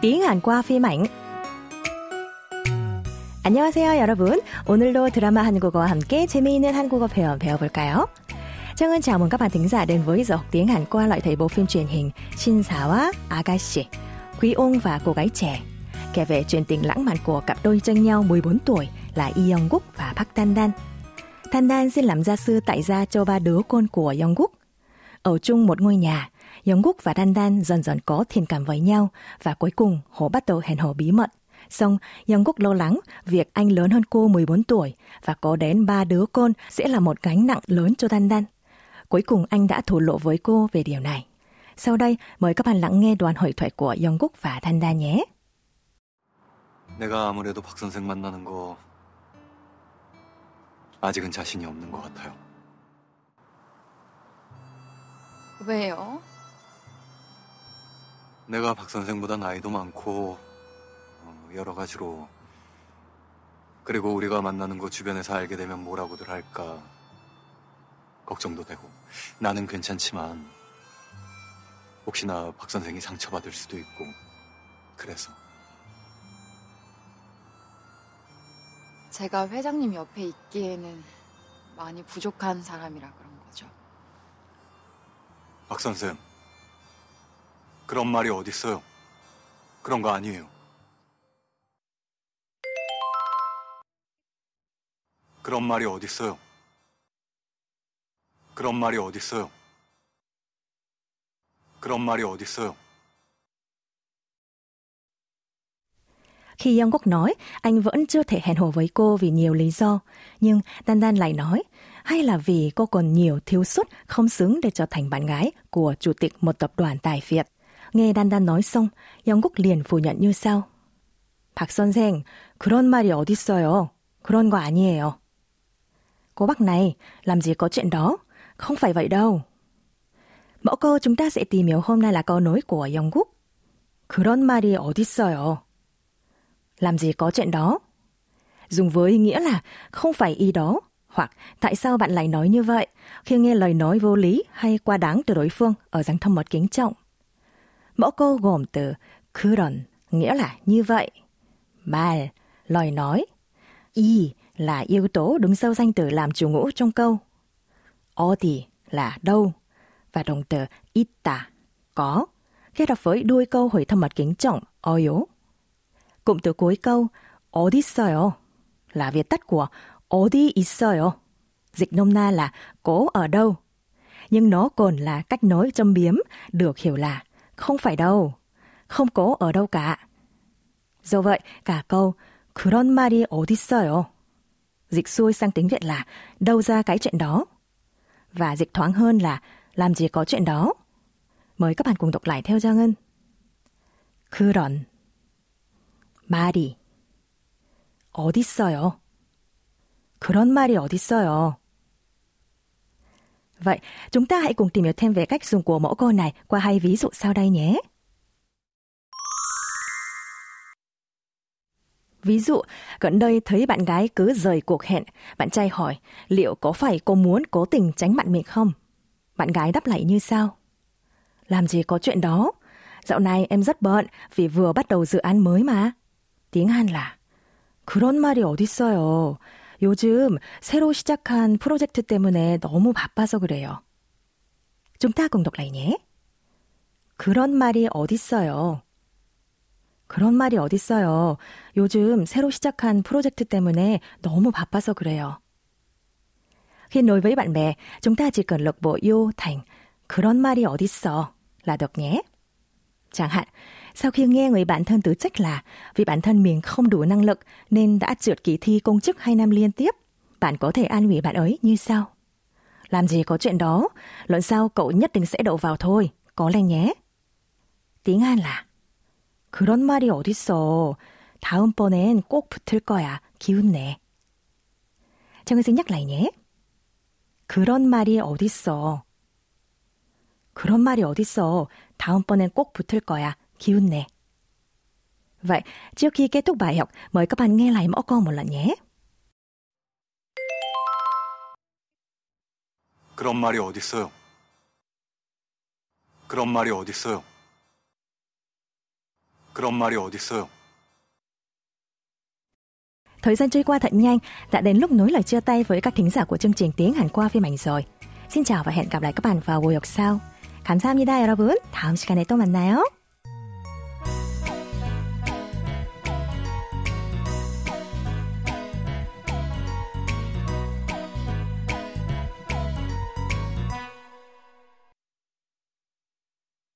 tiếng Hàn qua phim ảnh. 안녕하세요, 여러분. 오늘도 드라마 한국어와 함께 재미있는 한국어 표현 배워볼까요? Chân Ân chào mừng các bạn thính giả đến với giờ học tiếng Hàn qua loại thầy bộ phim truyền hình Shin Sawa Agashi, Quý ông và cô gái trẻ, kể về chuyện tình lãng mạn của cặp đôi tranh nhau 14 tuổi là Lee Young Guk và Park Dan Dan. Dan Dan xin làm gia sư tại gia cho ba đứa con của Young Guk. Ở chung một ngôi nhà, Young và Dan Dan dần dần có thiện cảm với nhau và cuối cùng họ bắt đầu hẹn hò bí mật. Xong, Young lo lắng việc anh lớn hơn cô 14 tuổi và có đến ba đứa con sẽ là một gánh nặng lớn cho Dan Dan. Cuối cùng anh đã thổ lộ với cô về điều này. Sau đây, mời các bạn lắng nghe đoạn hội thoại của Young và Dan Dan nhé. 내가 아무래도 박 선생 만나는 거 아직은 자신이 없는 것 같아요. 왜요? 내가 박 선생보다 나이도 많고 어, 여러 가지로. 그리고 우리가 만나는 거 주변에서 알게 되면 뭐라고들 할까 걱정도 되고. 나는 괜찮지만 혹시나 박 선생이 상처받을 수도 있고. 그래서. 제가 회장님 옆에 있기에는 많이 부족한 사람이라 그런 거죠. 박 선생 그런 말이 어딨어요? 그런 거 아니에요. 그런 말이 어딨어요? 그런 말이 어딨어요? 그런 말이 어딨어요? Khi Young Quốc nói, anh vẫn chưa thể hẹn hò với cô vì nhiều lý do. Nhưng Dan Dan lại nói, hay là vì cô còn nhiều thiếu sót không xứng để trở thành bạn gái của chủ tịch một tập đoàn tài Việt. Nghe Dan Dan nói xong, Young Quốc liền phủ nhận như sau. 박 선생, 그런 말이 어딨어요. 그런 거 아니에요. Cô bác này, làm gì có chuyện đó. Không phải vậy đâu. Mẫu câu chúng ta sẽ tìm hiểu hôm nay là câu nối của Young Quốc. 그런 말이 어딨어요. Làm gì có chuyện đó? Dùng với nghĩa là không phải y đó, hoặc tại sao bạn lại nói như vậy khi nghe lời nói vô lý hay quá đáng từ đối phương ở dạng thâm mật kính trọng. Mẫu câu gồm từ 그런, nghĩa là như vậy. 말, lời nói. Y là yếu tố đứng sau danh từ làm chủ ngữ trong câu. 어디 là đâu. Và động từ 있다, có. Kết hợp với đuôi câu hồi thâm mật kính trọng, 어요. Cụm từ cuối câu 어디 있어요 là viết tắt của 어디 있어요. Dịch nôm na là cố ở đâu. Nhưng nó còn là cách nói châm biếm được hiểu là không phải đâu, không cố ở đâu cả. Do vậy, cả câu 그런 말이 어디 있어요 dịch xuôi sang tiếng Việt là đâu ra cái chuyện đó. Và dịch thoáng hơn là làm gì có chuyện đó. Mời các bạn cùng đọc lại theo Giang Ngân. 그런 말이 어딨어요? 그런 말이 어딨어요? Vậy, chúng ta hãy cùng tìm hiểu thêm về cách dùng của mẫu câu này qua hai ví dụ sau đây nhé. Ví dụ, gần đây thấy bạn gái cứ rời cuộc hẹn, bạn trai hỏi liệu có phải cô muốn cố tình tránh bạn mình không? Bạn gái đáp lại như sau. Làm gì có chuyện đó? Dạo này em rất bận vì vừa bắt đầu dự án mới mà. tiếng Hàn là 그런 말이 어딨어요. 요즘 새로 시작한 프로젝트 때문에 너무 바빠서 그래요. Đọc lại nhé. 그런 말이 어딨어요. 그런 말이 어딨어요. 요즘 새로 시작한 프로젝트 때문에 너무 바빠서 그래요. Khi nói với bạn yêu thành 그런 말이 어딨어 là được sau khi nghe người bạn thân tự trách là vì bản thân mình không đủ năng lực nên đã trượt kỳ thi công chức hai năm liên tiếp, bạn có thể an ủi bạn ấy như sau. Làm gì có chuyện đó, lần sau cậu nhất định sẽ đậu vào thôi, có lên nhé. Tiếng Anh là 그런 말이 어딨어. 다음번엔 꼭 붙을 거야. 기운 내. 정은 xin nhắc lại nhé. 그런 말이 어딨어. 그런 말이 어딨어. 다음번엔 꼭 붙을 거야. 기운 내. Vậy, trước khi kết thúc bài học, mời các bạn nghe lại mẫu câu một lần nhé. 그런 말이 어딨어요? 그런 말이 어딨어요? 그런 말이 어딨어요. Thời gian trôi qua thật nhanh, đã đến lúc nối lời chia tay với các thính giả của chương trình tiếng Hàn qua phim ảnh rồi. Xin chào và hẹn gặp lại các bạn vào buổi học sau. 감사합니다, 여러분. 다음 시간에 또 만나요.